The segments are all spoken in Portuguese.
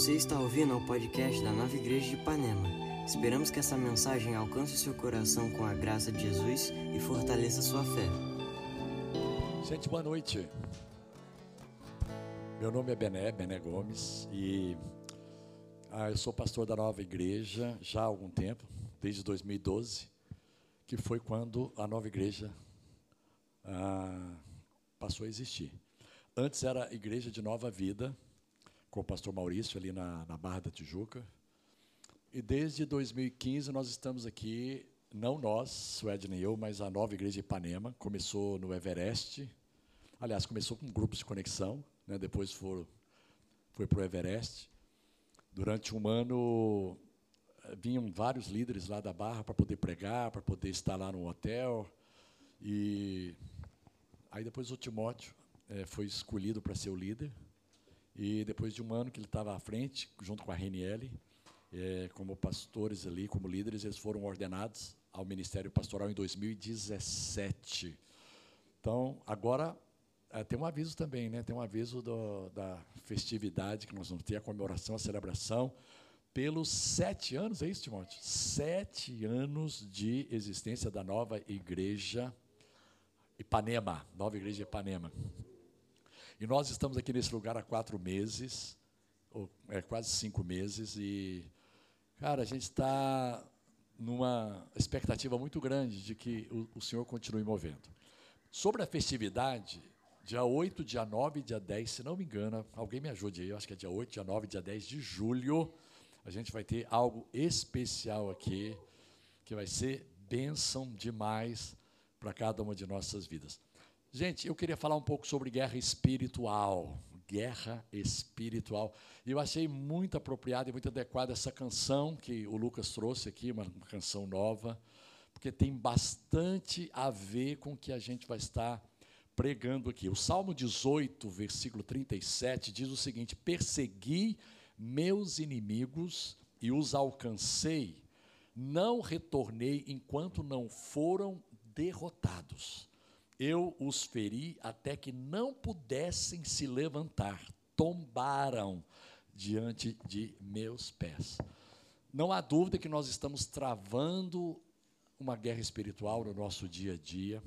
Você está ouvindo ao podcast da Nova Igreja de Ipanema. Esperamos que essa mensagem alcance o seu coração com a graça de Jesus e fortaleça sua fé. Gente, boa noite. Meu nome é Bené, Bené Gomes, e ah, eu sou pastor da Nova Igreja já há algum tempo, desde 2012, que foi quando a Nova Igreja ah, passou a existir. Antes era Igreja de Nova Vida, com o pastor Maurício ali na, na Barra da Tijuca. E desde 2015 nós estamos aqui, não nós, Suede nem eu, mas a nova igreja Ipanema. Começou no Everest. Aliás, começou com grupos de conexão, né, depois for, foi para o Everest. Durante um ano eh, vinham vários líderes lá da Barra para poder pregar, para poder estar lá no hotel. E aí depois o Timóteo é, foi escolhido para ser o líder. E depois de um ano que ele estava à frente, junto com a RNL, é, como pastores ali, como líderes, eles foram ordenados ao Ministério Pastoral em 2017. Então, agora é, tem um aviso também, né? Tem um aviso do, da festividade que nós vamos ter, a comemoração, a celebração, pelos sete anos, é isso, Timóteo? Sete anos de existência da nova igreja Ipanema, nova igreja Ipanema. E nós estamos aqui nesse lugar há quatro meses, ou é, quase cinco meses, e, cara, a gente está numa expectativa muito grande de que o, o Senhor continue movendo. Sobre a festividade, dia 8, dia 9 dia 10, se não me engano, alguém me ajude aí, eu acho que é dia 8, dia 9, dia 10 de julho, a gente vai ter algo especial aqui, que vai ser bênção demais para cada uma de nossas vidas. Gente, eu queria falar um pouco sobre guerra espiritual. Guerra espiritual. E eu achei muito apropriada e muito adequada essa canção que o Lucas trouxe aqui, uma, canção nova, porque tem bastante a ver com o que a gente vai estar pregando aqui. O Salmo 18, versículo 37, diz o seguinte: Persegui meus inimigos e os alcancei, não retornei enquanto não foram derrotados eu os feri até que não pudessem se levantar, tombaram diante de meus pés. Não há dúvida que nós estamos travando uma guerra espiritual no nosso dia a dia.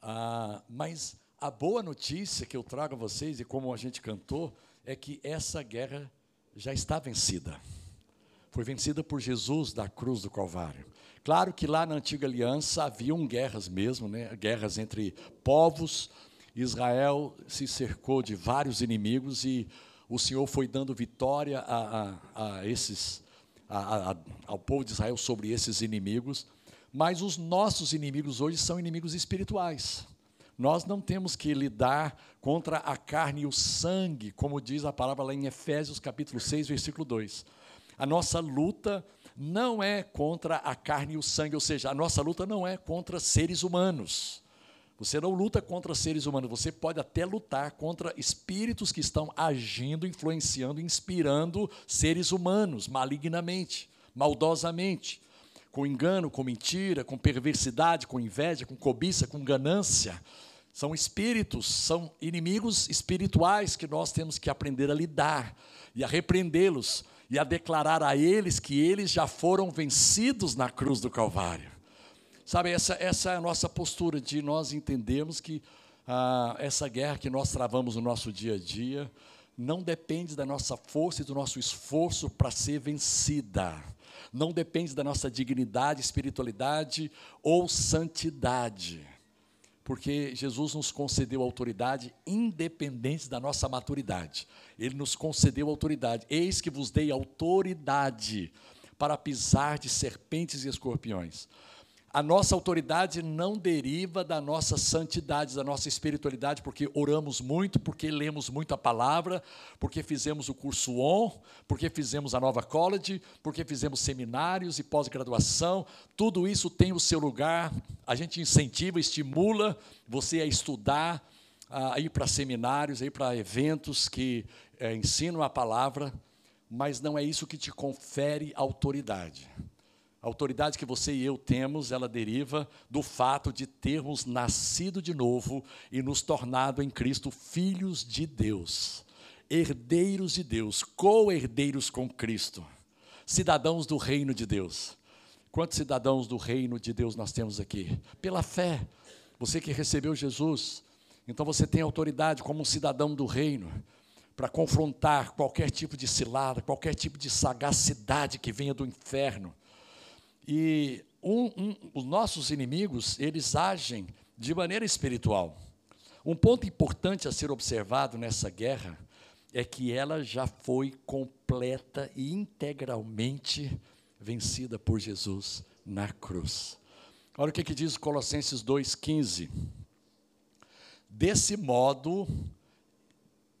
Ah, mas a boa notícia que eu trago a vocês, e como a gente cantou, é que essa guerra já está vencida. Foi vencida por Jesus da cruz do Calvário. Claro que lá na antiga aliança haviam guerras mesmo, né? guerras entre povos. Israel se cercou de vários inimigos e o Senhor foi dando vitória a, a, a esses, a, ao povo de Israel sobre esses inimigos. Mas os nossos inimigos hoje são inimigos espirituais. Nós não temos que lidar contra a carne e o sangue, como diz a palavra lá em Efésios capítulo 6, versículo 2. A nossa luta não é contra a carne e o sangue, ou seja, a nossa luta não é contra seres humanos. Você não luta contra seres humanos, você pode até lutar contra espíritos que estão agindo, influenciando, inspirando seres humanos malignamente, maldosamente, com engano, com mentira, com perversidade, com inveja, com cobiça, com ganância. São espíritos, são inimigos espirituais que nós temos que aprender a lidar e a repreendê-los e a declarar a eles que eles já foram vencidos na cruz do Calvário. Sabe, essa, essa é a nossa postura de nós entendermos que ah, essa guerra que nós travamos no nosso dia a dia não depende da nossa força e do nosso esforço para ser vencida. Não depende da nossa dignidade, espiritualidade ou santidade porque Jesus nos concedeu autoridade independente da nossa maturidade. Ele nos concedeu autoridade. Eis que vos dei autoridade para pisar de serpentes e escorpiões. A nossa autoridade não deriva da nossa santidade, da nossa espiritualidade, porque oramos muito, porque lemos muito a palavra, porque fizemos o curso ON, porque fizemos a Nova College, porque fizemos seminários e pós-graduação. Tudo isso tem o seu lugar. A gente incentiva, estimula você a estudar, a ir para seminários, a ir para eventos que é, ensinam a palavra, mas não é isso que te confere autoridade. A autoridade que você e eu temos, ela deriva do fato de termos nascido de novo e nos tornado em Cristo filhos de Deus. herdeiros de Deus, co-herdeiros com Cristo, cidadãos do reino de Deus. Quantos cidadãos do reino de Deus nós temos aqui? Pela fé. Você que recebeu Jesus, então você tem autoridade como um cidadão do reino para confrontar qualquer tipo de cilada, qualquer tipo de sagacidade que venha do inferno. E um, um, os nossos inimigos, eles agem de maneira espiritual. Um ponto importante a ser observado nessa guerra é que ela já foi completa e integralmente vencida por Jesus na cruz. Olha o que, que diz Colossenses 2,15. Desse modo,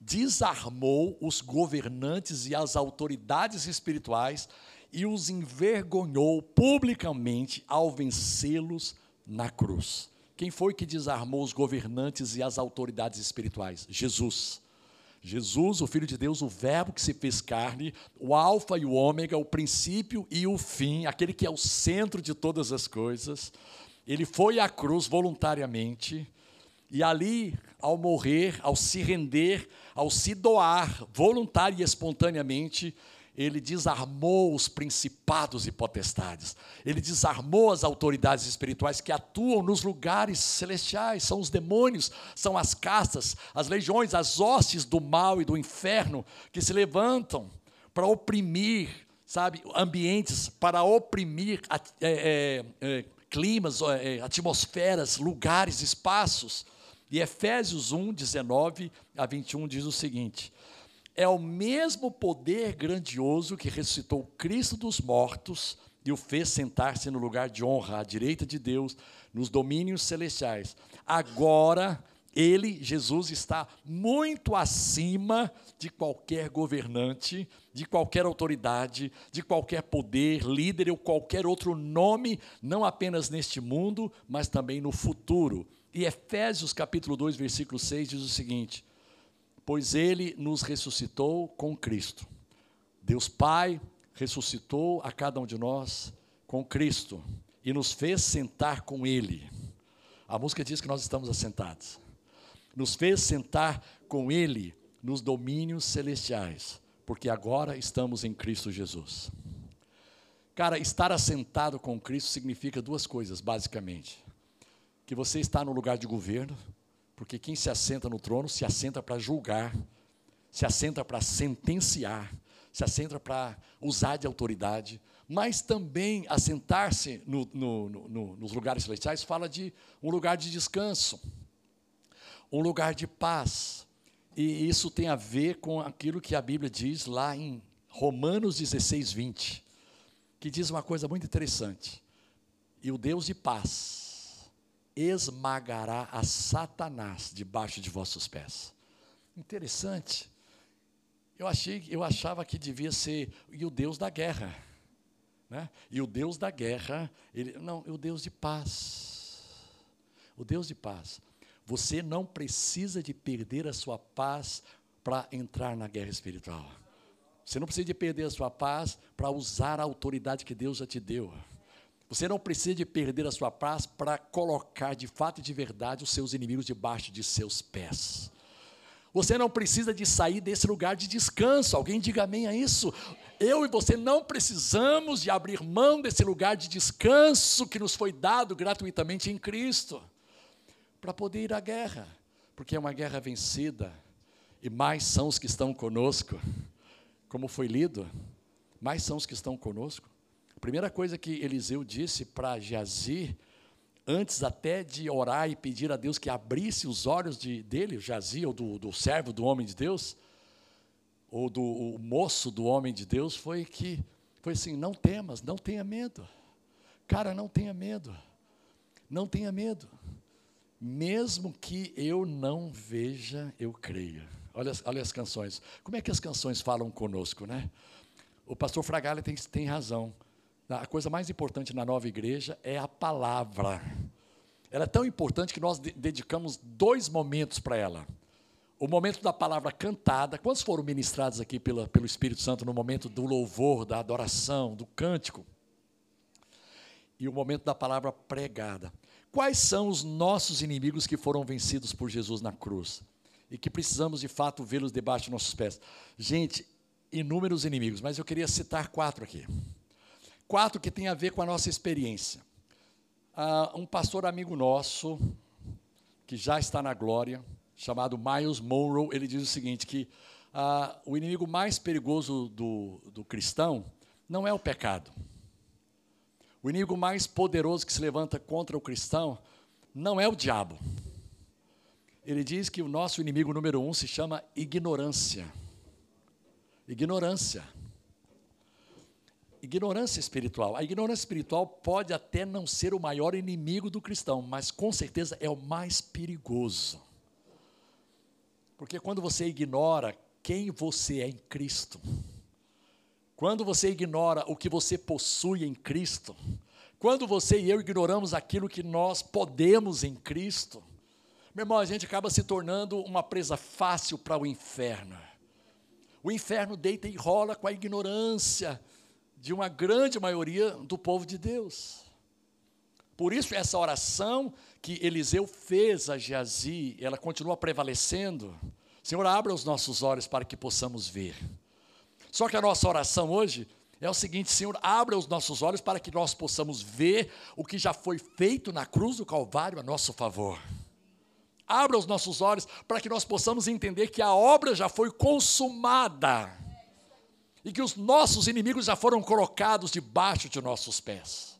desarmou os governantes e as autoridades espirituais e os envergonhou publicamente ao vencê-los na cruz. Quem foi que desarmou os governantes e as autoridades espirituais? Jesus. Jesus, o Filho de Deus, o Verbo que se fez carne, o Alfa e o Ômega, o princípio e o fim, aquele que é o centro de todas as coisas. Ele foi à cruz voluntariamente e ali, ao morrer, ao se render, ao se doar voluntária e espontaneamente, ele desarmou os principados e potestades, ele desarmou as autoridades espirituais que atuam nos lugares celestiais, são os demônios, são as castas, as legiões, as hostes do mal e do inferno que se levantam para oprimir, sabe, ambientes, para oprimir é, é, é, climas, é, atmosferas, lugares, espaços. E Efésios 1, 19 a 21 diz o seguinte: é o mesmo poder grandioso que ressuscitou Cristo dos mortos e o fez sentar-se no lugar de honra à direita de Deus, nos domínios celestiais. Agora, ele, Jesus, está muito acima de qualquer governante, de qualquer autoridade, de qualquer poder, líder ou qualquer outro nome, não apenas neste mundo, mas também no futuro. E Efésios capítulo 2, versículo 6 diz o seguinte: pois ele nos ressuscitou com Cristo. Deus Pai ressuscitou a cada um de nós com Cristo e nos fez sentar com Ele. A música diz que nós estamos assentados. Nos fez sentar com Ele nos domínios celestiais, porque agora estamos em Cristo Jesus. Cara, estar assentado com Cristo significa duas coisas, basicamente: que você está no lugar de governo, porque quem se assenta no trono se assenta para julgar, se assenta para sentenciar, se assenta para usar de autoridade, mas também assentar-se no, no, no, nos lugares celestiais fala de um lugar de descanso, um lugar de paz. E isso tem a ver com aquilo que a Bíblia diz lá em Romanos 16, 20, que diz uma coisa muito interessante. E o Deus de paz, esmagará a Satanás debaixo de vossos pés. Interessante. Eu achei, eu achava que devia ser e o Deus da guerra, né? E o Deus da guerra, ele não, o Deus de paz. O Deus de paz. Você não precisa de perder a sua paz para entrar na guerra espiritual. Você não precisa de perder a sua paz para usar a autoridade que Deus já te deu. Você não precisa de perder a sua paz para colocar de fato e de verdade os seus inimigos debaixo de seus pés. Você não precisa de sair desse lugar de descanso. Alguém diga amém a isso. Eu e você não precisamos de abrir mão desse lugar de descanso que nos foi dado gratuitamente em Cristo para poder ir à guerra, porque é uma guerra vencida e mais são os que estão conosco. Como foi lido, mais são os que estão conosco primeira coisa que Eliseu disse para Jazi, antes até de orar e pedir a Deus que abrisse os olhos de, dele, Jazi, ou do, do servo do homem de Deus, ou do moço do homem de Deus, foi que, foi assim, não temas, não tenha medo. Cara, não tenha medo. Não tenha medo. Mesmo que eu não veja, eu creia. Olha, olha as canções. Como é que as canções falam conosco, né? O pastor Fragalha tem, tem razão a coisa mais importante na nova igreja é a palavra. Ela é tão importante que nós dedicamos dois momentos para ela. O momento da palavra cantada, quantos foram ministrados aqui pela, pelo Espírito Santo no momento do louvor, da adoração, do cântico? E o momento da palavra pregada. Quais são os nossos inimigos que foram vencidos por Jesus na cruz? e que precisamos de fato vê-los debaixo dos nossos pés. Gente, inúmeros inimigos, mas eu queria citar quatro aqui. Quatro que tem a ver com a nossa experiência. Ah, um pastor amigo nosso, que já está na glória, chamado Miles Monroe, ele diz o seguinte: que ah, o inimigo mais perigoso do, do cristão não é o pecado. O inimigo mais poderoso que se levanta contra o cristão não é o diabo. Ele diz que o nosso inimigo número um se chama ignorância. Ignorância. Ignorância espiritual. A ignorância espiritual pode até não ser o maior inimigo do cristão, mas com certeza é o mais perigoso. Porque quando você ignora quem você é em Cristo, quando você ignora o que você possui em Cristo, quando você e eu ignoramos aquilo que nós podemos em Cristo, meu irmão, a gente acaba se tornando uma presa fácil para o inferno. O inferno deita e rola com a ignorância de uma grande maioria do povo de Deus. Por isso, essa oração que Eliseu fez a Geazi, ela continua prevalecendo. Senhor, abra os nossos olhos para que possamos ver. Só que a nossa oração hoje é o seguinte: Senhor, abra os nossos olhos para que nós possamos ver o que já foi feito na cruz do Calvário a nosso favor. Abra os nossos olhos para que nós possamos entender que a obra já foi consumada e que os nossos inimigos já foram colocados debaixo de nossos pés.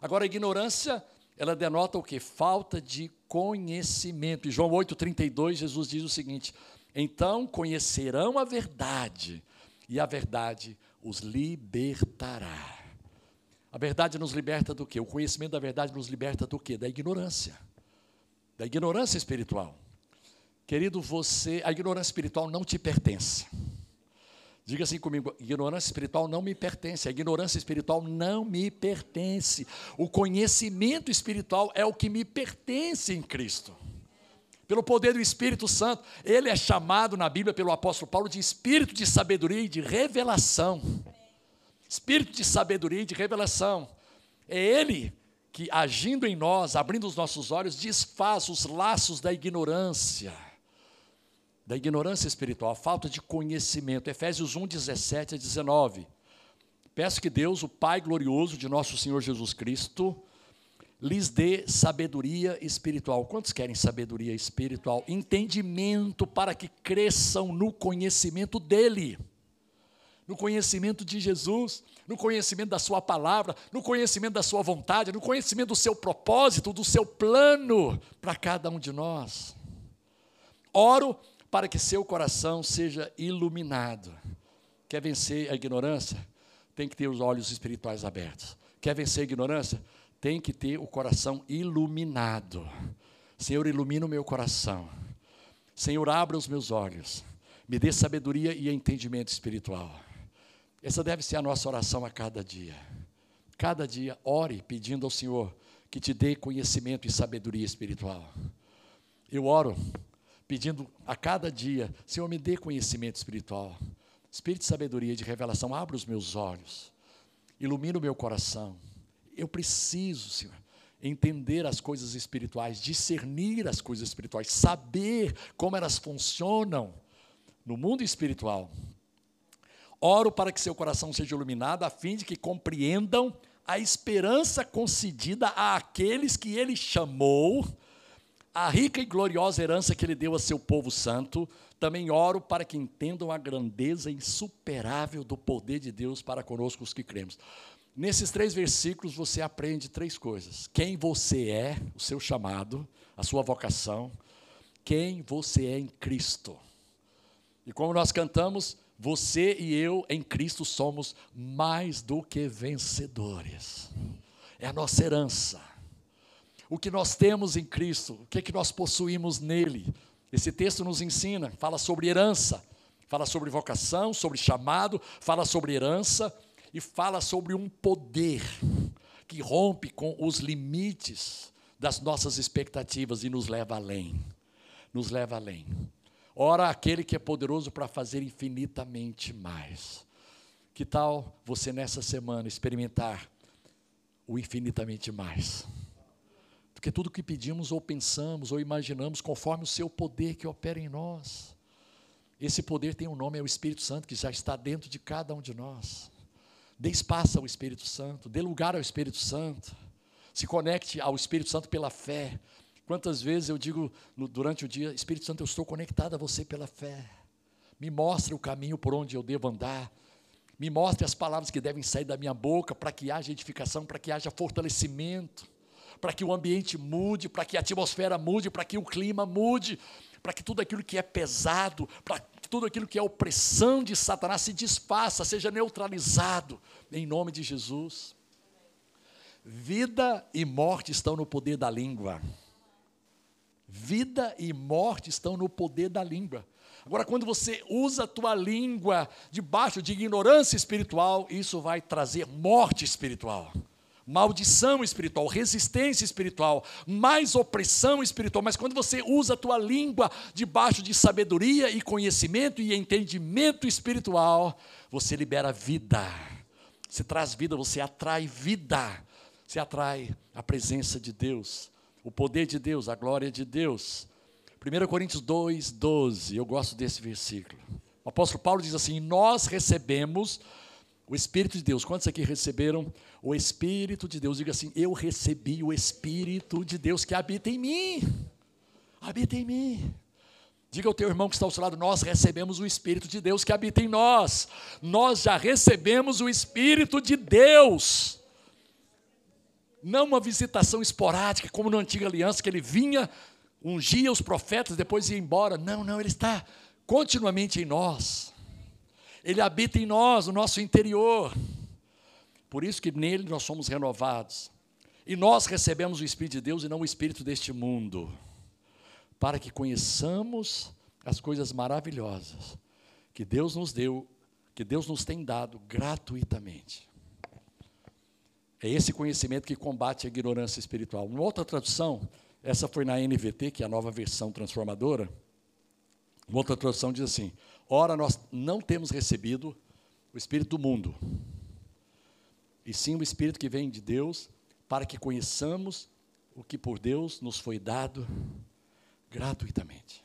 Agora, a ignorância, ela denota o que? Falta de conhecimento. Em João 8,32, Jesus diz o seguinte: Então conhecerão a verdade, e a verdade os libertará. A verdade nos liberta do quê? O conhecimento da verdade nos liberta do quê? Da ignorância. Da ignorância espiritual. Querido, você, a ignorância espiritual não te pertence. Diga assim comigo: ignorância espiritual não me pertence, a ignorância espiritual não me pertence. O conhecimento espiritual é o que me pertence em Cristo pelo poder do Espírito Santo. Ele é chamado na Bíblia pelo apóstolo Paulo de espírito de sabedoria e de revelação. Espírito de sabedoria e de revelação. É ele que, agindo em nós, abrindo os nossos olhos, desfaz os laços da ignorância. Da ignorância espiritual, a falta de conhecimento. Efésios 1, 17 a 19. Peço que Deus, o Pai glorioso de nosso Senhor Jesus Cristo, lhes dê sabedoria espiritual. Quantos querem sabedoria espiritual? Entendimento para que cresçam no conhecimento dEle, no conhecimento de Jesus, no conhecimento da Sua palavra, no conhecimento da Sua vontade, no conhecimento do seu propósito, do seu plano para cada um de nós. Oro para que seu coração seja iluminado. Quer vencer a ignorância? Tem que ter os olhos espirituais abertos. Quer vencer a ignorância? tem que ter o coração iluminado. Senhor, ilumina o meu coração. Senhor, abra os meus olhos. Me dê sabedoria e entendimento espiritual. Essa deve ser a nossa oração a cada dia. Cada dia, ore pedindo ao Senhor que te dê conhecimento e sabedoria espiritual. Eu oro pedindo a cada dia, Senhor, me dê conhecimento espiritual. Espírito de sabedoria de revelação, abra os meus olhos. Ilumina o meu coração eu preciso, Senhor, entender as coisas espirituais, discernir as coisas espirituais, saber como elas funcionam no mundo espiritual. Oro para que seu coração seja iluminado, a fim de que compreendam a esperança concedida àqueles que ele chamou, a rica e gloriosa herança que ele deu a seu povo santo. Também oro para que entendam a grandeza insuperável do poder de Deus para conosco os que cremos. Nesses três versículos você aprende três coisas: quem você é, o seu chamado, a sua vocação, quem você é em Cristo. E como nós cantamos, você e eu em Cristo somos mais do que vencedores. É a nossa herança. O que nós temos em Cristo, o que é que nós possuímos nele. Esse texto nos ensina, fala sobre herança, fala sobre vocação, sobre chamado, fala sobre herança e fala sobre um poder que rompe com os limites das nossas expectativas e nos leva além. Nos leva além. Ora, aquele que é poderoso para fazer infinitamente mais. Que tal você nessa semana experimentar o infinitamente mais? Do que tudo que pedimos ou pensamos ou imaginamos, conforme o seu poder que opera em nós. Esse poder tem um nome, é o Espírito Santo, que já está dentro de cada um de nós. Dê espaço ao Espírito Santo, dê lugar ao Espírito Santo. Se conecte ao Espírito Santo pela fé. Quantas vezes eu digo durante o dia, Espírito Santo, eu estou conectado a você pela fé. Me mostre o caminho por onde eu devo andar. Me mostre as palavras que devem sair da minha boca para que haja edificação, para que haja fortalecimento, para que o ambiente mude, para que a atmosfera mude, para que o clima mude, para que tudo aquilo que é pesado, para que tudo aquilo que é opressão de Satanás se desfaça, seja neutralizado, em nome de Jesus. Vida e morte estão no poder da língua. Vida e morte estão no poder da língua. Agora, quando você usa a tua língua debaixo de ignorância espiritual, isso vai trazer morte espiritual maldição espiritual, resistência espiritual, mais opressão espiritual. Mas quando você usa a tua língua debaixo de sabedoria e conhecimento e entendimento espiritual, você libera vida. Você traz vida, você atrai vida. Você atrai a presença de Deus, o poder de Deus, a glória de Deus. 1 Coríntios 2, 12, eu gosto desse versículo. O apóstolo Paulo diz assim: Nós recebemos o Espírito de Deus. Quantos aqui receberam o Espírito de Deus? Diga assim: Eu recebi o Espírito de Deus que habita em mim. Habita em mim. Diga ao teu irmão que está ao seu lado: Nós recebemos o Espírito de Deus que habita em nós. Nós já recebemos o Espírito de Deus. Não uma visitação esporádica, como na antiga aliança, que ele vinha, ungia os profetas, depois ia embora. Não, não, ele está continuamente em nós. Ele habita em nós, no nosso interior. Por isso que nele nós somos renovados. E nós recebemos o Espírito de Deus e não o Espírito deste mundo, para que conheçamos as coisas maravilhosas que Deus nos deu, que Deus nos tem dado gratuitamente. É esse conhecimento que combate a ignorância espiritual. Uma outra tradução, essa foi na NVT, que é a nova versão transformadora. Uma outra tradução diz assim: Ora, nós não temos recebido o Espírito do mundo, e sim o Espírito que vem de Deus, para que conheçamos o que por Deus nos foi dado gratuitamente.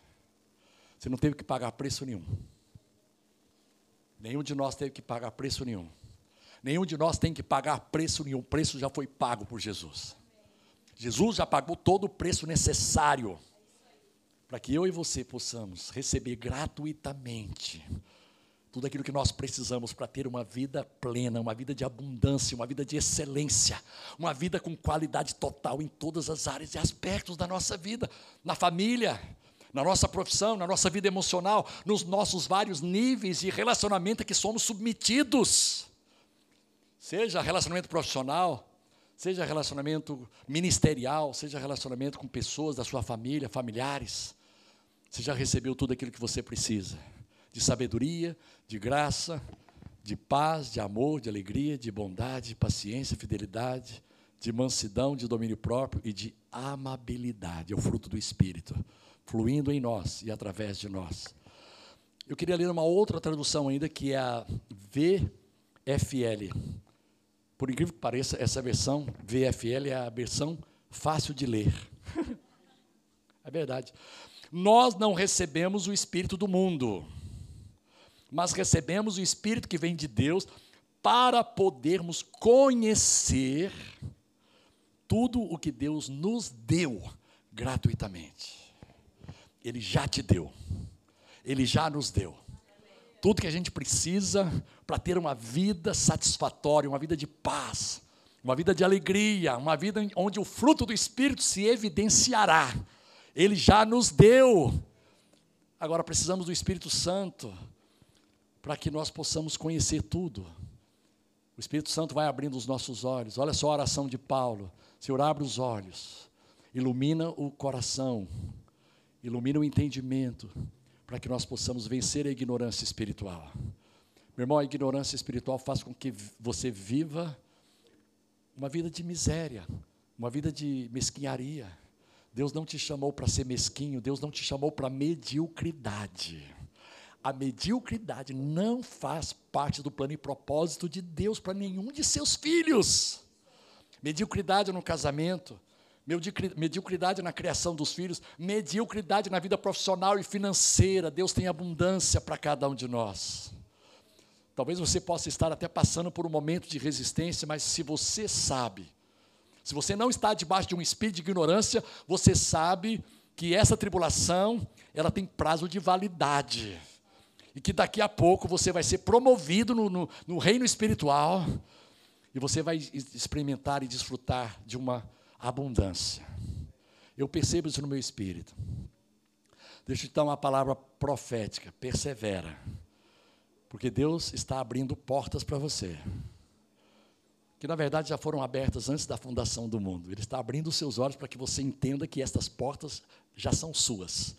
Você não teve que pagar preço nenhum. Nenhum de nós teve que pagar preço nenhum. Nenhum de nós tem que pagar preço nenhum. O preço já foi pago por Jesus. Jesus já pagou todo o preço necessário para que eu e você possamos receber gratuitamente tudo aquilo que nós precisamos para ter uma vida plena, uma vida de abundância, uma vida de excelência, uma vida com qualidade total em todas as áreas e aspectos da nossa vida, na família, na nossa profissão, na nossa vida emocional, nos nossos vários níveis de relacionamento que somos submetidos. Seja relacionamento profissional, seja relacionamento ministerial, seja relacionamento com pessoas da sua família, familiares. Você já recebeu tudo aquilo que você precisa: de sabedoria, de graça, de paz, de amor, de alegria, de bondade, de paciência, fidelidade, de mansidão, de domínio próprio e de amabilidade. É o fruto do Espírito, fluindo em nós e através de nós. Eu queria ler uma outra tradução ainda, que é a VFL. Por incrível que pareça, essa versão, VFL, é a versão fácil de ler. é verdade. Nós não recebemos o Espírito do mundo, mas recebemos o Espírito que vem de Deus para podermos conhecer tudo o que Deus nos deu gratuitamente. Ele já te deu, Ele já nos deu. Tudo que a gente precisa para ter uma vida satisfatória, uma vida de paz, uma vida de alegria, uma vida onde o fruto do Espírito se evidenciará ele já nos deu. Agora precisamos do Espírito Santo para que nós possamos conhecer tudo. O Espírito Santo vai abrindo os nossos olhos. Olha só a oração de Paulo. Senhor, abre os olhos, ilumina o coração, ilumina o entendimento, para que nós possamos vencer a ignorância espiritual. Meu irmão, a ignorância espiritual faz com que você viva uma vida de miséria, uma vida de mesquinharia. Deus não te chamou para ser mesquinho, Deus não te chamou para mediocridade. A mediocridade não faz parte do plano e propósito de Deus para nenhum de seus filhos. Mediocridade no casamento, mediocridade na criação dos filhos, mediocridade na vida profissional e financeira. Deus tem abundância para cada um de nós. Talvez você possa estar até passando por um momento de resistência, mas se você sabe, se você não está debaixo de um espírito de ignorância, você sabe que essa tribulação, ela tem prazo de validade. E que daqui a pouco você vai ser promovido no, no, no reino espiritual e você vai experimentar e desfrutar de uma abundância. Eu percebo isso no meu espírito. Deixa eu te dar uma palavra profética: persevera. Porque Deus está abrindo portas para você. Que na verdade já foram abertas antes da fundação do mundo. Ele está abrindo os seus olhos para que você entenda que estas portas já são suas.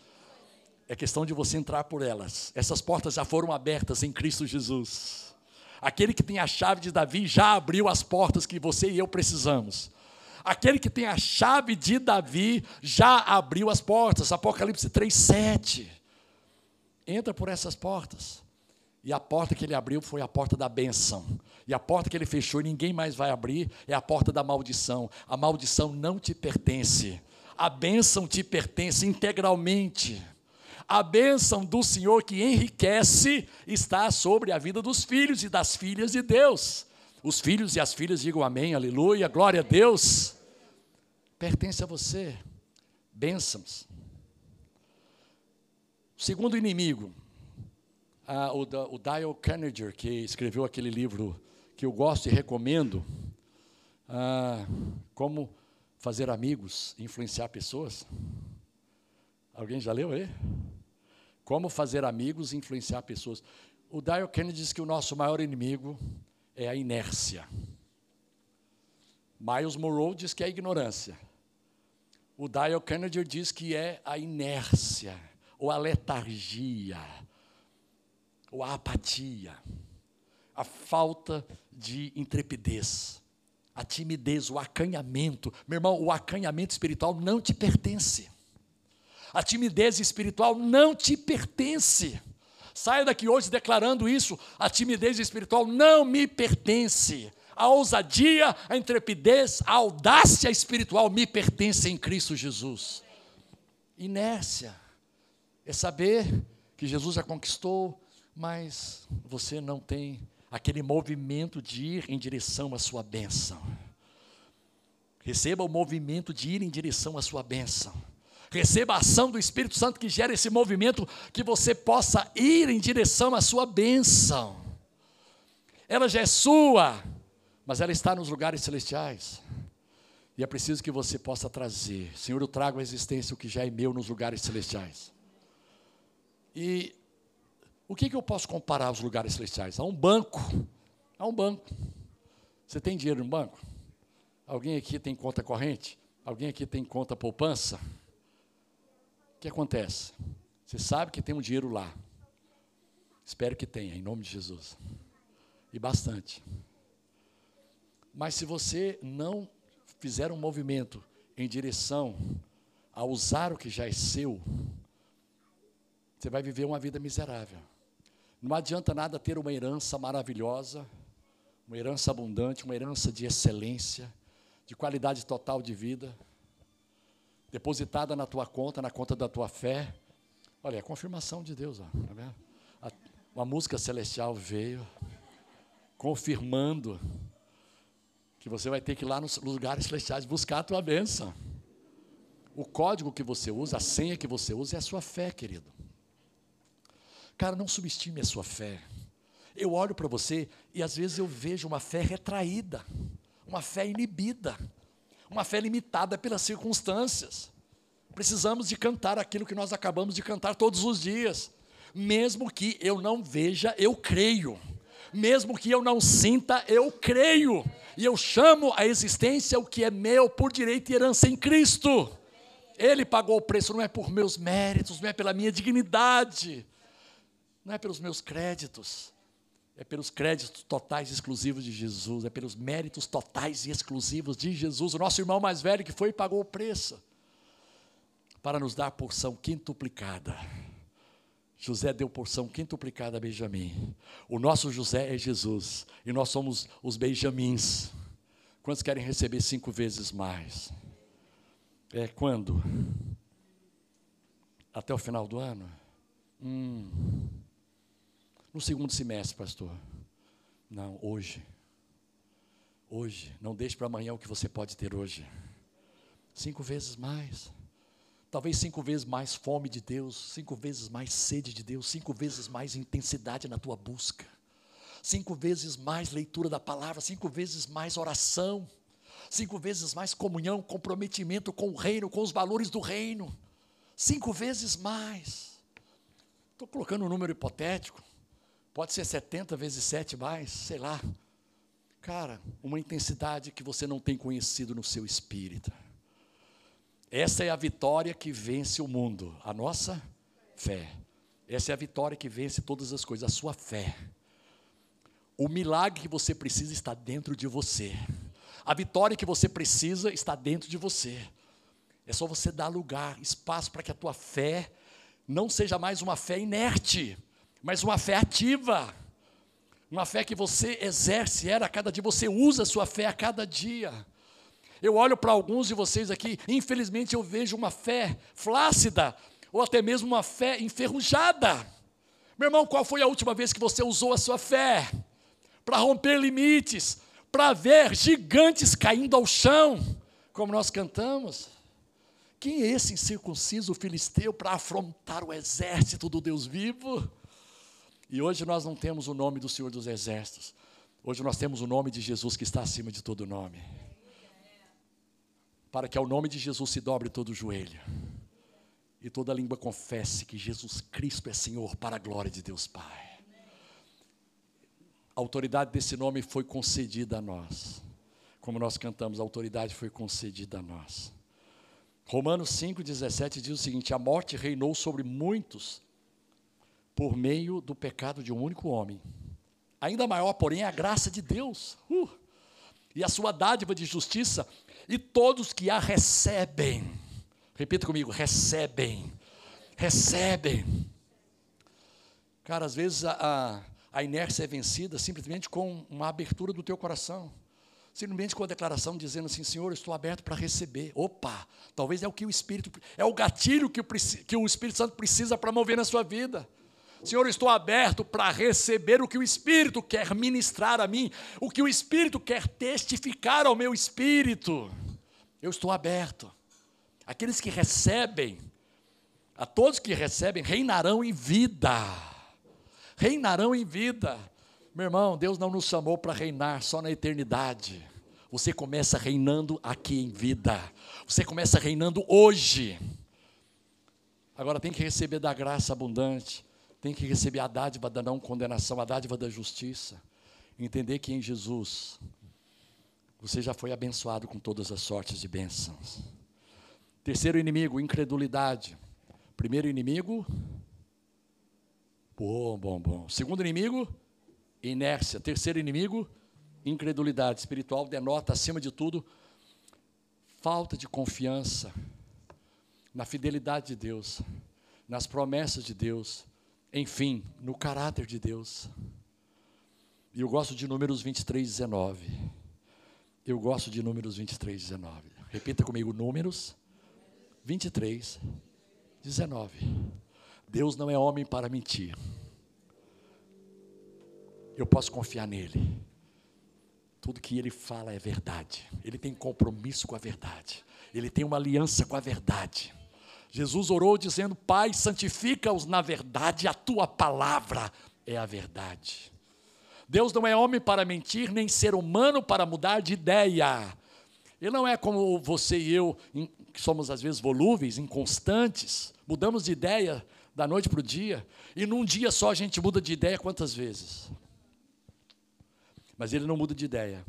É questão de você entrar por elas. Essas portas já foram abertas em Cristo Jesus. Aquele que tem a chave de Davi já abriu as portas que você e eu precisamos. Aquele que tem a chave de Davi já abriu as portas. Apocalipse 3:7. Entra por essas portas. E a porta que ele abriu foi a porta da benção. E a porta que ele fechou e ninguém mais vai abrir é a porta da maldição. A maldição não te pertence. A bênção te pertence integralmente. A bênção do Senhor que enriquece está sobre a vida dos filhos e das filhas de Deus. Os filhos e as filhas digam amém, aleluia, glória a Deus. Pertence a você. Bênçãos. Segundo inimigo, ah, o, o Dale Carnegie, que escreveu aquele livro que eu gosto e recomendo, ah, Como Fazer Amigos e Influenciar Pessoas. Alguém já leu aí? Como fazer amigos e influenciar pessoas. O Dale Kennedy diz que o nosso maior inimigo é a inércia. Miles Monroe diz que é a ignorância. O Dale Kennedy diz que é a inércia, ou a letargia, ou a apatia, a falta de intrepidez, a timidez, o acanhamento. Meu irmão, o acanhamento espiritual não te pertence. A timidez espiritual não te pertence. Saia daqui hoje declarando isso. A timidez espiritual não me pertence. A ousadia, a intrepidez, a audácia espiritual me pertence em Cristo Jesus. Inércia é saber que Jesus já conquistou, mas você não tem aquele movimento de ir em direção à sua bênção. Receba o movimento de ir em direção à sua bênção. Receba a ação do Espírito Santo que gera esse movimento, que você possa ir em direção à sua bênção. Ela já é sua, mas ela está nos lugares celestiais. E é preciso que você possa trazer. Senhor, eu trago à existência o que já é meu nos lugares celestiais. E o que, que eu posso comparar aos lugares celestiais? A um banco. A um banco. Você tem dinheiro no banco? Alguém aqui tem conta corrente? Alguém aqui tem conta poupança? que acontece? Você sabe que tem um dinheiro lá. Espero que tenha, em nome de Jesus. E bastante. Mas se você não fizer um movimento em direção a usar o que já é seu, você vai viver uma vida miserável. Não adianta nada ter uma herança maravilhosa, uma herança abundante, uma herança de excelência, de qualidade total de vida depositada na tua conta, na conta da tua fé. Olha, é a confirmação de Deus. Ó, tá uma música celestial veio, confirmando que você vai ter que ir lá nos lugares celestiais buscar a tua bênção. O código que você usa, a senha que você usa é a sua fé, querido. Cara, não subestime a sua fé. Eu olho para você e às vezes eu vejo uma fé retraída, uma fé inibida uma fé limitada pelas circunstâncias. Precisamos de cantar aquilo que nós acabamos de cantar todos os dias. Mesmo que eu não veja, eu creio. Mesmo que eu não sinta, eu creio. E eu chamo a existência o que é meu por direito e herança em Cristo. Ele pagou o preço, não é por meus méritos, não é pela minha dignidade, não é pelos meus créditos, é pelos créditos totais exclusivos de Jesus, é pelos méritos totais e exclusivos de Jesus, o nosso irmão mais velho que foi e pagou o preço para nos dar porção quintuplicada. José deu porção quintuplicada a Benjamim. O nosso José é Jesus e nós somos os Benjamins. Quantos querem receber cinco vezes mais? É quando? Até o final do ano? Hum. No segundo semestre, pastor. Não, hoje. Hoje. Não deixe para amanhã o que você pode ter hoje. Cinco vezes mais. Talvez cinco vezes mais fome de Deus, cinco vezes mais sede de Deus, cinco vezes mais intensidade na tua busca, cinco vezes mais leitura da palavra, cinco vezes mais oração, cinco vezes mais comunhão, comprometimento com o reino, com os valores do reino, cinco vezes mais. Estou colocando um número hipotético, pode ser 70 vezes 7 mais, sei lá. Cara, uma intensidade que você não tem conhecido no seu espírito. Essa é a vitória que vence o mundo, a nossa fé. Essa é a vitória que vence todas as coisas, a sua fé. O milagre que você precisa está dentro de você. A vitória que você precisa está dentro de você. É só você dar lugar, espaço para que a tua fé não seja mais uma fé inerte, mas uma fé ativa. Uma fé que você exerce, era a cada dia, você usa a sua fé a cada dia. Eu olho para alguns de vocês aqui, infelizmente eu vejo uma fé flácida, ou até mesmo uma fé enferrujada. Meu irmão, qual foi a última vez que você usou a sua fé para romper limites, para ver gigantes caindo ao chão, como nós cantamos? Quem é esse incircunciso filisteu para afrontar o exército do Deus vivo? E hoje nós não temos o nome do Senhor dos Exércitos. Hoje nós temos o nome de Jesus que está acima de todo nome para que ao nome de Jesus se dobre todo o joelho e toda língua confesse que Jesus Cristo é Senhor para a glória de Deus Pai. A autoridade desse nome foi concedida a nós. Como nós cantamos, a autoridade foi concedida a nós. Romanos 5,17 diz o seguinte: A morte reinou sobre muitos por meio do pecado de um único homem. Ainda maior, porém, é a graça de Deus. Uh, e a sua dádiva de justiça e todos que a recebem, repita comigo: recebem, recebem. Cara, às vezes a, a, inércia é vencida simplesmente com uma abertura do teu coração simplesmente com a declaração dizendo assim, Senhor, estou aberto para receber. Opa, talvez é o que o Espírito, é o gatilho que o, que o Espírito Santo precisa para mover na sua vida. Senhor, estou aberto para receber o que o Espírito quer ministrar a mim, o que o Espírito quer testificar ao meu espírito. Eu estou aberto. Aqueles que recebem, a todos que recebem, reinarão em vida. Reinarão em vida. Meu irmão, Deus não nos chamou para reinar só na eternidade. Você começa reinando aqui em vida. Você começa reinando hoje. Agora tem que receber da graça abundante tem que receber a dádiva da não condenação, a dádiva da justiça. Entender que em Jesus você já foi abençoado com todas as sortes de bênçãos. Terceiro inimigo, incredulidade. Primeiro inimigo, bom, bom, bom. Segundo inimigo, inércia. Terceiro inimigo, incredulidade espiritual denota, acima de tudo, falta de confiança na fidelidade de Deus, nas promessas de Deus, enfim, no caráter de Deus. E eu gosto de Números 23, 19. Eu gosto de Números 23, 19. Repita comigo, Números 23, 19. Deus não é homem para mentir. Eu posso confiar nele. Tudo que ele fala é verdade. Ele tem compromisso com a verdade. Ele tem uma aliança com a verdade. Jesus orou dizendo: Pai, santifica-os na verdade, a tua palavra é a verdade. Deus não é homem para mentir, nem ser humano para mudar de ideia. Ele não é como você e eu, que somos às vezes volúveis, inconstantes, mudamos de ideia da noite para o dia, e num dia só a gente muda de ideia quantas vezes? Mas ele não muda de ideia.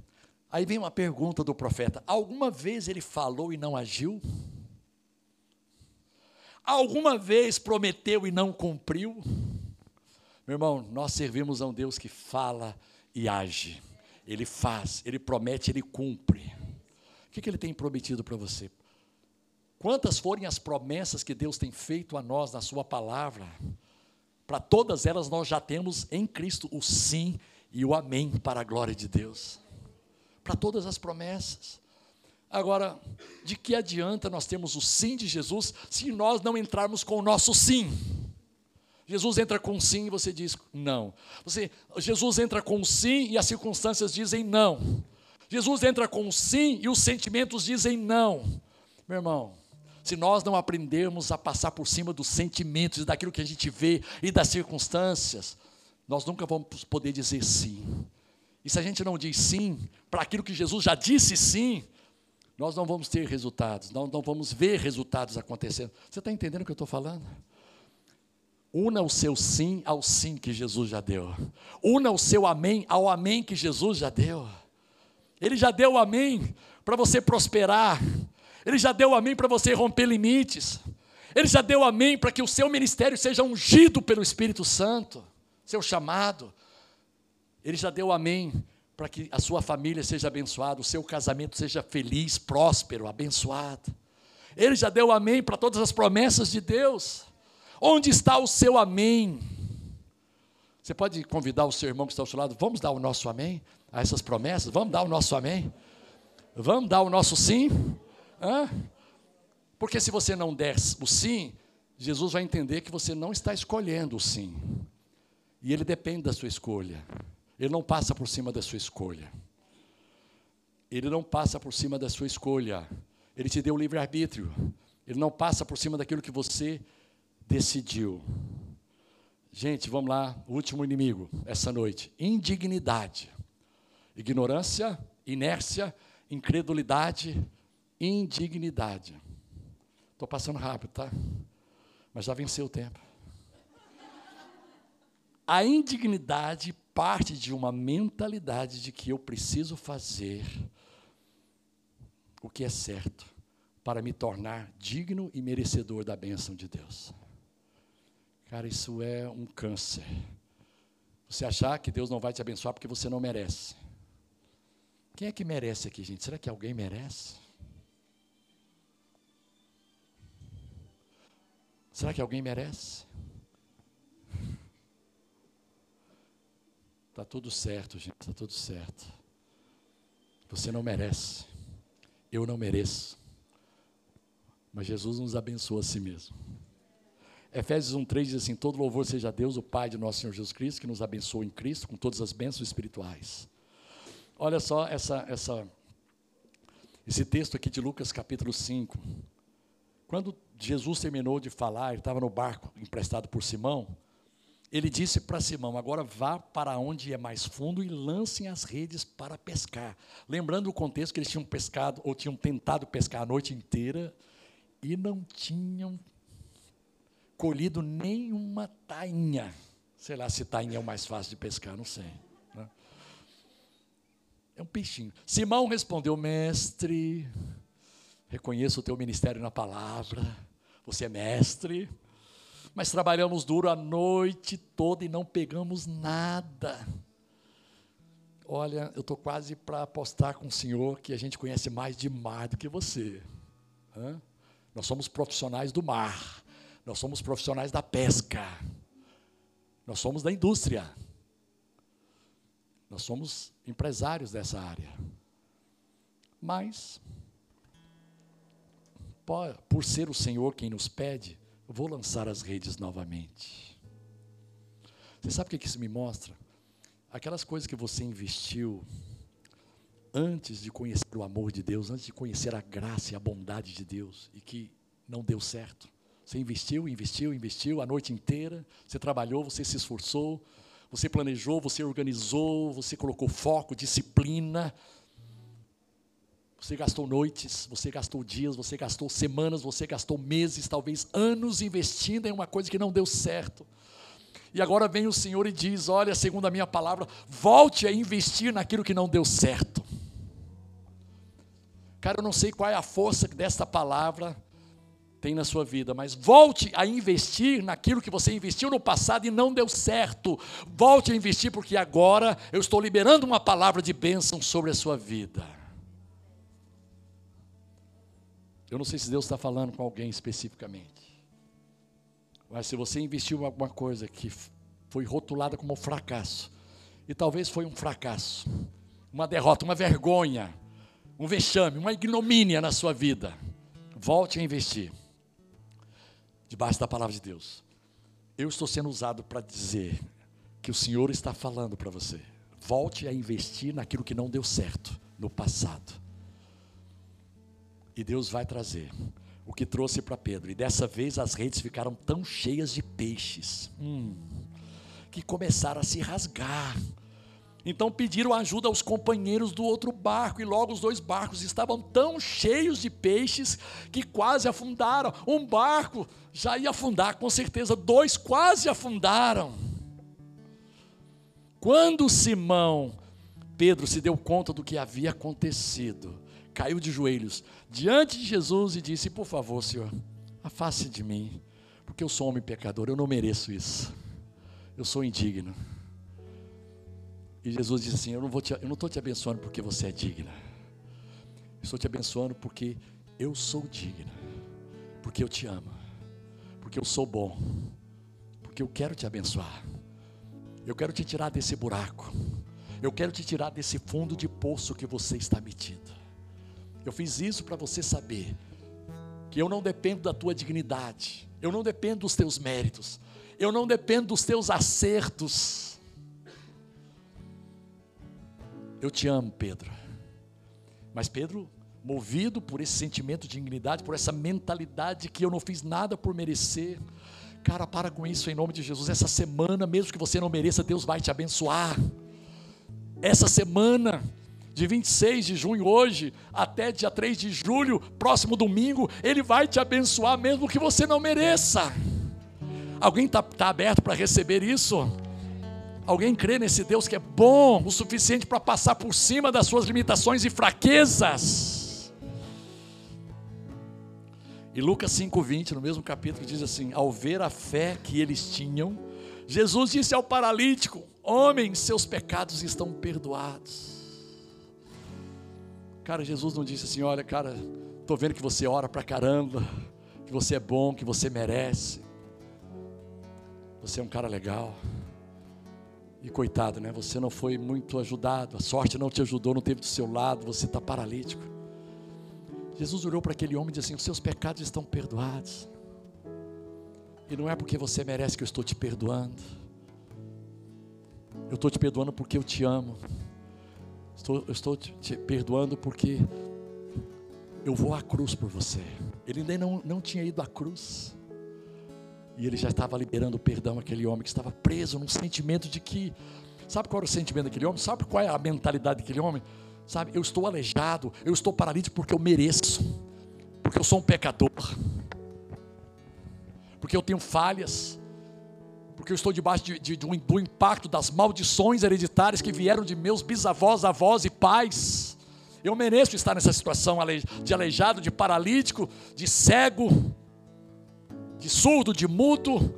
Aí vem uma pergunta do profeta: alguma vez ele falou e não agiu? Alguma vez prometeu e não cumpriu? Meu irmão, nós servimos a um Deus que fala e age. Ele faz, ele promete, ele cumpre. O que, que ele tem prometido para você? Quantas forem as promessas que Deus tem feito a nós na Sua palavra, para todas elas nós já temos em Cristo o sim e o amém para a glória de Deus. Para todas as promessas. Agora, de que adianta nós termos o sim de Jesus se nós não entrarmos com o nosso sim? Jesus entra com sim e você diz não. Você, Jesus entra com sim e as circunstâncias dizem não. Jesus entra com sim e os sentimentos dizem não. Meu irmão, se nós não aprendermos a passar por cima dos sentimentos e daquilo que a gente vê e das circunstâncias, nós nunca vamos poder dizer sim. E se a gente não diz sim para aquilo que Jesus já disse sim, nós não vamos ter resultados, nós não vamos ver resultados acontecendo. Você está entendendo o que eu estou falando? Una o seu sim ao sim que Jesus já deu. Una o seu amém ao amém que Jesus já deu. Ele já deu o amém para você prosperar. Ele já deu o amém para você romper limites. Ele já deu amém para que o seu ministério seja ungido pelo Espírito Santo, seu chamado. Ele já deu amém para que a sua família seja abençoada, o seu casamento seja feliz, próspero, abençoado. Ele já deu amém para todas as promessas de Deus. Onde está o seu amém? Você pode convidar o seu irmão que está ao seu lado, vamos dar o nosso amém a essas promessas? Vamos dar o nosso amém? Vamos dar o nosso sim? Hã? Porque se você não der o sim, Jesus vai entender que você não está escolhendo o sim. E ele depende da sua escolha. Ele não passa por cima da sua escolha. Ele não passa por cima da sua escolha. Ele te deu livre-arbítrio. Ele não passa por cima daquilo que você decidiu. Gente, vamos lá, o último inimigo essa noite: indignidade, ignorância, inércia, incredulidade, indignidade. Estou passando rápido, tá? Mas já venceu o tempo. A indignidade parte de uma mentalidade de que eu preciso fazer o que é certo para me tornar digno e merecedor da bênção de Deus. Cara, isso é um câncer. Você achar que Deus não vai te abençoar porque você não merece. Quem é que merece aqui, gente? Será que alguém merece? Será que alguém merece? Está tudo certo, gente, está tudo certo. Você não merece. Eu não mereço. Mas Jesus nos abençoa a si mesmo. Efésios 1,3 diz assim: Todo louvor seja a Deus, o Pai de nosso Senhor Jesus Cristo, que nos abençoou em Cristo com todas as bênçãos espirituais. Olha só essa, essa, esse texto aqui de Lucas capítulo 5. Quando Jesus terminou de falar, ele estava no barco emprestado por Simão, ele disse para Simão: Agora vá para onde é mais fundo e lancem as redes para pescar. Lembrando o contexto que eles tinham pescado, ou tinham tentado pescar a noite inteira, e não tinham colhido nenhuma tainha. Sei lá se tainha é o mais fácil de pescar, não sei. Né? É um peixinho. Simão respondeu, mestre, reconheço o teu ministério na palavra, você é mestre, mas trabalhamos duro a noite toda e não pegamos nada. Olha, eu estou quase para apostar com o senhor que a gente conhece mais de mar do que você. Hã? Nós somos profissionais do mar. Nós somos profissionais da pesca. Nós somos da indústria. Nós somos empresários dessa área. Mas, por ser o Senhor quem nos pede, vou lançar as redes novamente. Você sabe o que isso me mostra? Aquelas coisas que você investiu antes de conhecer o amor de Deus, antes de conhecer a graça e a bondade de Deus, e que não deu certo. Você investiu, investiu, investiu a noite inteira, você trabalhou, você se esforçou, você planejou, você organizou, você colocou foco, disciplina. Você gastou noites, você gastou dias, você gastou semanas, você gastou meses, talvez anos investindo em uma coisa que não deu certo. E agora vem o Senhor e diz: Olha, segundo a minha palavra, volte a investir naquilo que não deu certo. Cara, eu não sei qual é a força desta palavra, tem na sua vida, mas volte a investir naquilo que você investiu no passado e não deu certo. Volte a investir, porque agora eu estou liberando uma palavra de bênção sobre a sua vida. Eu não sei se Deus está falando com alguém especificamente, mas se você investiu em alguma coisa que foi rotulada como fracasso, e talvez foi um fracasso, uma derrota, uma vergonha, um vexame, uma ignomínia na sua vida, volte a investir debaixo da palavra de Deus. Eu estou sendo usado para dizer que o Senhor está falando para você. Volte a investir naquilo que não deu certo no passado. E Deus vai trazer o que trouxe para Pedro. E dessa vez as redes ficaram tão cheias de peixes hum, que começaram a se rasgar. Então pediram ajuda aos companheiros do outro barco, e logo os dois barcos estavam tão cheios de peixes que quase afundaram. Um barco já ia afundar, com certeza, dois quase afundaram. Quando Simão, Pedro, se deu conta do que havia acontecido, caiu de joelhos diante de Jesus e disse: Por favor, Senhor, afaste de mim, porque eu sou homem pecador, eu não mereço isso, eu sou indigno. E Jesus disse assim: Eu não estou te, te abençoando porque você é digna. Estou te abençoando porque eu sou digna. Porque eu te amo. Porque eu sou bom. Porque eu quero te abençoar. Eu quero te tirar desse buraco. Eu quero te tirar desse fundo de poço que você está metido. Eu fiz isso para você saber que eu não dependo da tua dignidade. Eu não dependo dos teus méritos. Eu não dependo dos teus acertos eu te amo, Pedro. Mas Pedro, movido por esse sentimento de dignidade, por essa mentalidade que eu não fiz nada por merecer, cara, para com isso em nome de Jesus. Essa semana, mesmo que você não mereça, Deus vai te abençoar. Essa semana, de 26 de junho hoje até dia 3 de julho, próximo domingo, Ele vai te abençoar, mesmo que você não mereça. Alguém está tá aberto para receber isso? Alguém crê nesse Deus que é bom o suficiente para passar por cima das suas limitações e fraquezas? E Lucas 5,20, no mesmo capítulo, diz assim: Ao ver a fé que eles tinham, Jesus disse ao paralítico: Homem, seus pecados estão perdoados. Cara, Jesus não disse assim: Olha, cara, estou vendo que você ora para caramba, que você é bom, que você merece, você é um cara legal. E coitado, né? Você não foi muito ajudado, a sorte não te ajudou, não teve do seu lado, você está paralítico. Jesus olhou para aquele homem e disse assim: Os seus pecados estão perdoados. E não é porque você merece que eu estou te perdoando. Eu estou te perdoando porque eu te amo. Estou, estou te, te perdoando porque eu vou à cruz por você. Ele ainda não, não tinha ido à cruz. E ele já estava liberando perdão àquele homem que estava preso num sentimento de que. Sabe qual era o sentimento daquele homem? Sabe qual é a mentalidade daquele homem? Sabe, eu estou aleijado, eu estou paralítico porque eu mereço, porque eu sou um pecador, porque eu tenho falhas, porque eu estou debaixo de, de, de do impacto das maldições hereditárias que vieram de meus bisavós, avós e pais. Eu mereço estar nessa situação de aleijado, de paralítico, de cego de surdo, de mudo,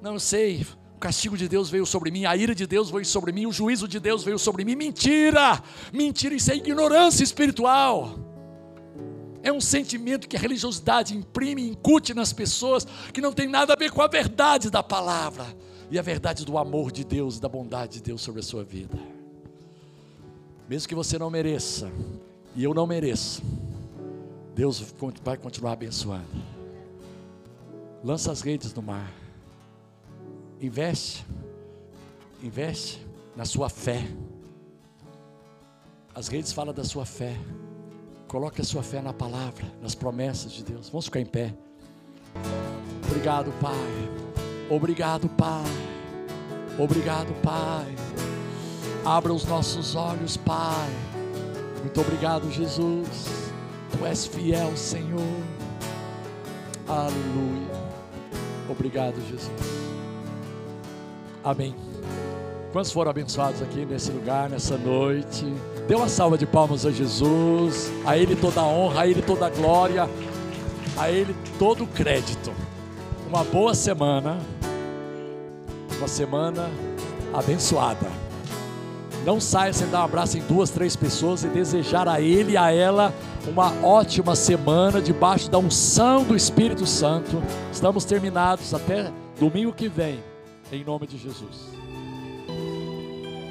não sei. O castigo de Deus veio sobre mim, a ira de Deus veio sobre mim, o juízo de Deus veio sobre mim. Mentira! Mentira, isso é ignorância espiritual. É um sentimento que a religiosidade imprime, incute nas pessoas, que não tem nada a ver com a verdade da palavra e a verdade do amor de Deus e da bondade de Deus sobre a sua vida. Mesmo que você não mereça, e eu não mereço, Deus vai continuar abençoando. Lança as redes no mar. Investe. Investe na sua fé. As redes falam da sua fé. Coloque a sua fé na palavra, nas promessas de Deus. Vamos ficar em pé. Obrigado, Pai. Obrigado, Pai. Obrigado, Pai. Abra os nossos olhos, Pai. Muito obrigado, Jesus. Tu és fiel, Senhor. Aleluia. Obrigado, Jesus. Amém. Quantos foram abençoados aqui nesse lugar, nessa noite? Dê uma salva de palmas a Jesus, a Ele toda a honra, a Ele toda a glória, a Ele todo o crédito. Uma boa semana, uma semana abençoada. Não saia sem dar um abraço em duas, três pessoas e desejar a ele e a ela uma ótima semana debaixo da unção do Espírito Santo. Estamos terminados até domingo que vem, em nome de Jesus.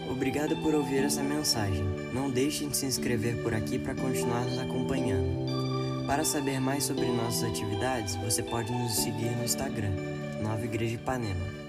Obrigado por ouvir essa mensagem. Não deixe de se inscrever por aqui para continuar nos acompanhando. Para saber mais sobre nossas atividades, você pode nos seguir no Instagram, Nova Igreja Ipanema.